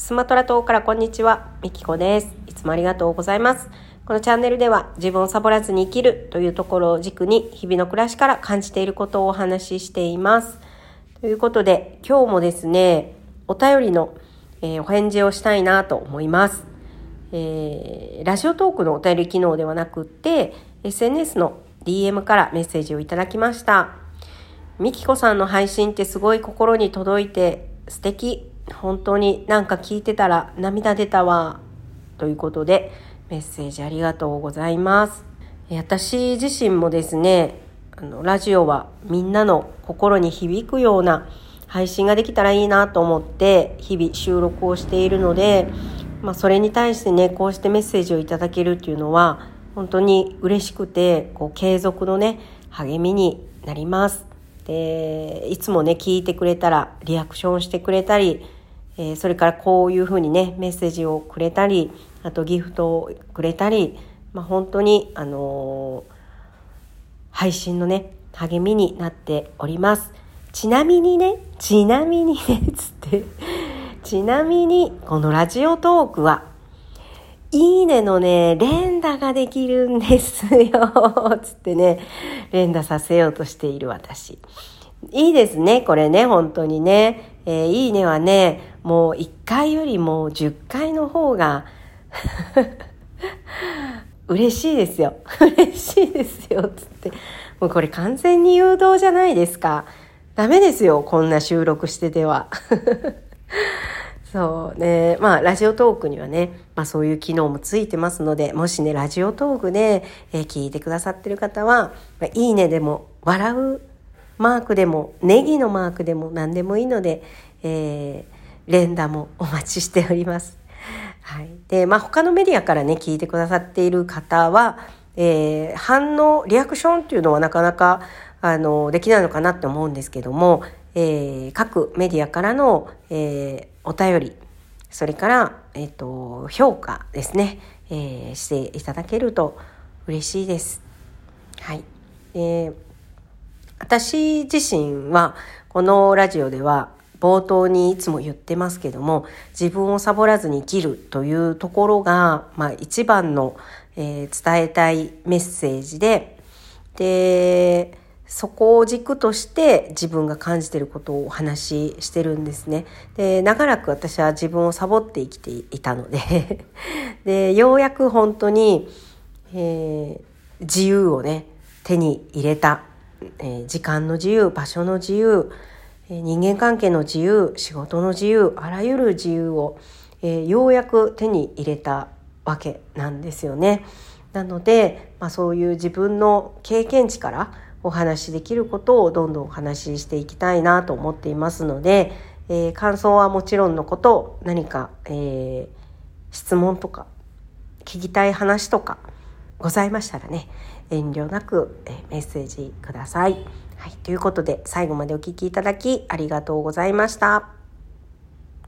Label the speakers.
Speaker 1: スマトラ島からこんにちは、みきこです。いつもありがとうございます。このチャンネルでは自分をサボらずに生きるというところを軸に日々の暮らしから感じていることをお話ししています。ということで今日もですね、お便りの、えー、お返事をしたいなと思います。えー、ラジオトークのお便り機能ではなくって SNS の DM からメッセージをいただきました。みきこさんの配信ってすごい心に届いて素敵本当になんか聞いてたら涙出たわ。ということで、メッセージありがとうございます。私自身もですね、あの、ラジオはみんなの心に響くような配信ができたらいいなと思って日々収録をしているので、まあ、それに対してね、こうしてメッセージをいただけるっていうのは、本当に嬉しくて、こう、継続のね、励みになります。で、いつもね、聞いてくれたら、リアクションしてくれたり、えー、それからこういうふうにねメッセージをくれたりあとギフトをくれたり、まあ、本当に、あのー、配信のね励みになっておりますちなみにねちなみにね つってちなみにこのラジオトークはいいねのね、連打ができるんですよ。つってね、連打させようとしている私。いいですね、これね、本当にね。えー、いいねはね、もう1回よりも10回の方が 嬉しいですよ。嬉しいですよ。つって。もうこれ完全に誘導じゃないですか。ダメですよ。こんな収録してては。そうね。まあ、ラジオトークにはね、まあそういう機能もついてますので、もしね、ラジオトークで、えー、聞いてくださってる方は、まあ、いいねでも、笑うマークでも、ネギのマークでも何でもいいので、えー連打もお待ちしております。はい。で、まあ、他のメディアからね、聞いてくださっている方は、えー、反応、リアクションっていうのはなかなか、あの、できないのかなって思うんですけども、えー、各メディアからの、えー、お便り、それから、えっ、ー、と、評価ですね、えー、していただけると嬉しいです。はい。えー、私自身は、このラジオでは、冒頭にいつも言ってますけども自分をサボらずに生きるというところが、まあ、一番の、えー、伝えたいメッセージででそこを軸として自分が感じていることをお話ししてるんですね。で長らく私は自分をサボって生きていたので でようやく本当に、えー、自由をね手に入れた、えー、時間の自由場所の自由え人間関係の自由仕事の自由あらゆる自由を、えー、ようやく手に入れたわけなんですよね。なので、まあ、そういう自分の経験値からお話しできることをどんどんお話ししていきたいなと思っていますので、えー、感想はもちろんのこと何か、えー、質問とか聞きたい話とかございましたらね遠慮なく、え、メッセージください。はい、ということで最後までお聴きいただきありがとうございました。